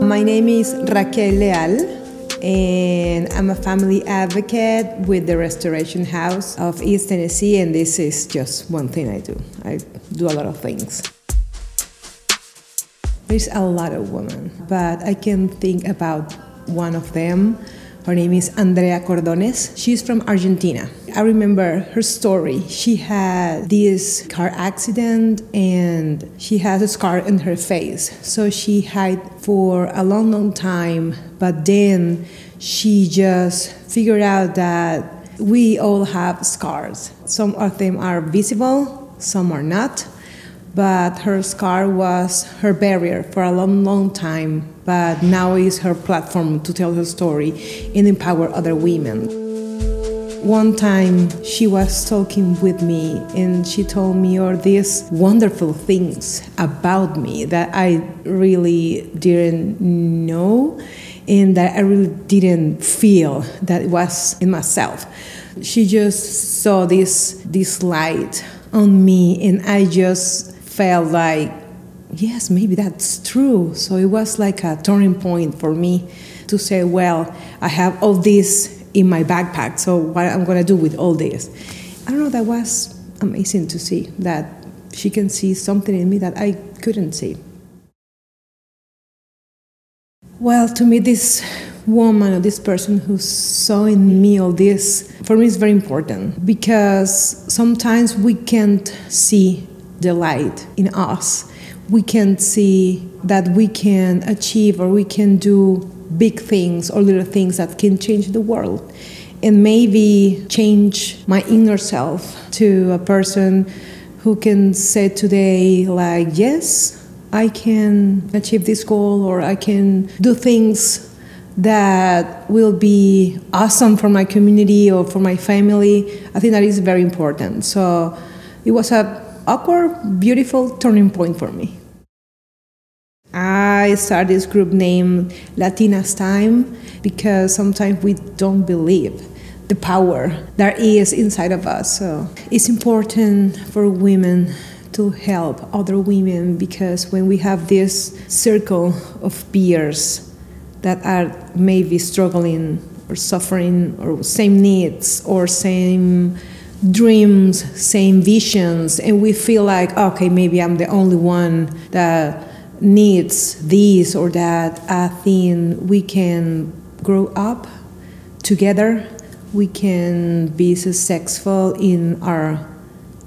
My name is Raquel Leal and I'm a family advocate with the Restoration House of East Tennessee, and this is just one thing I do. I do a lot of things. There's a lot of women, but I can think about one of them. Her name is Andrea Cordones. She's from Argentina. I remember her story. She had this car accident and she has a scar in her face. So she hid for a long, long time, but then she just figured out that we all have scars. Some of them are visible, some are not but her scar was her barrier for a long, long time. But now is her platform to tell her story and empower other women. One time she was talking with me and she told me all these wonderful things about me that I really didn't know and that I really didn't feel that it was in myself. She just saw this this light on me and I just felt like, yes, maybe that's true. So it was like a turning point for me to say, well, I have all this in my backpack, so what am I'm gonna do with all this? I don't know, that was amazing to see that she can see something in me that I couldn't see. Well, to me, this woman or this person who saw in me all this, for me, is very important because sometimes we can't see the light in us. We can see that we can achieve or we can do big things or little things that can change the world. And maybe change my inner self to a person who can say today like yes i can achieve this goal or i can do things that will be awesome for my community or for my family. I think that is very important. So it was a awkward, beautiful turning point for me. I started this group named Latinas Time because sometimes we don't believe the power that is inside of us. So it's important for women to help other women because when we have this circle of peers that are maybe struggling or suffering or same needs or same dreams, same visions, and we feel like, okay, maybe I'm the only one that needs this or that. I think we can grow up together. We can be successful in our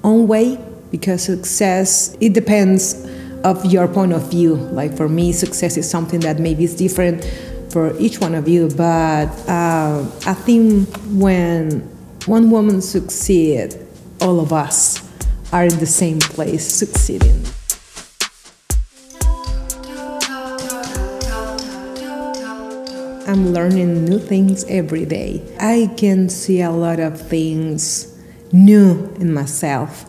own way because success it depends of your point of view. Like for me, success is something that maybe is different for each one of you. But uh, I think when one woman succeed, all of us are in the same place succeeding. I'm learning new things every day. I can see a lot of things new in myself.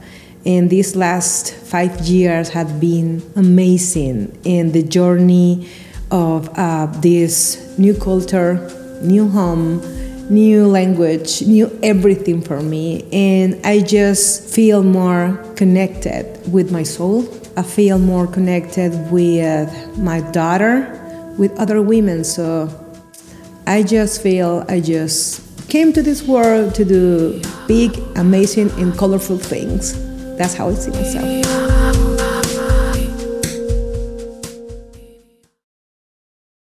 And these last five years have been amazing in the journey of uh, this new culture, new home, new language, new everything for me. And I just feel more connected with my soul. I feel more connected with my daughter, with other women. So I just feel I just came to this world to do big, amazing, and colorful things. That's how I see myself.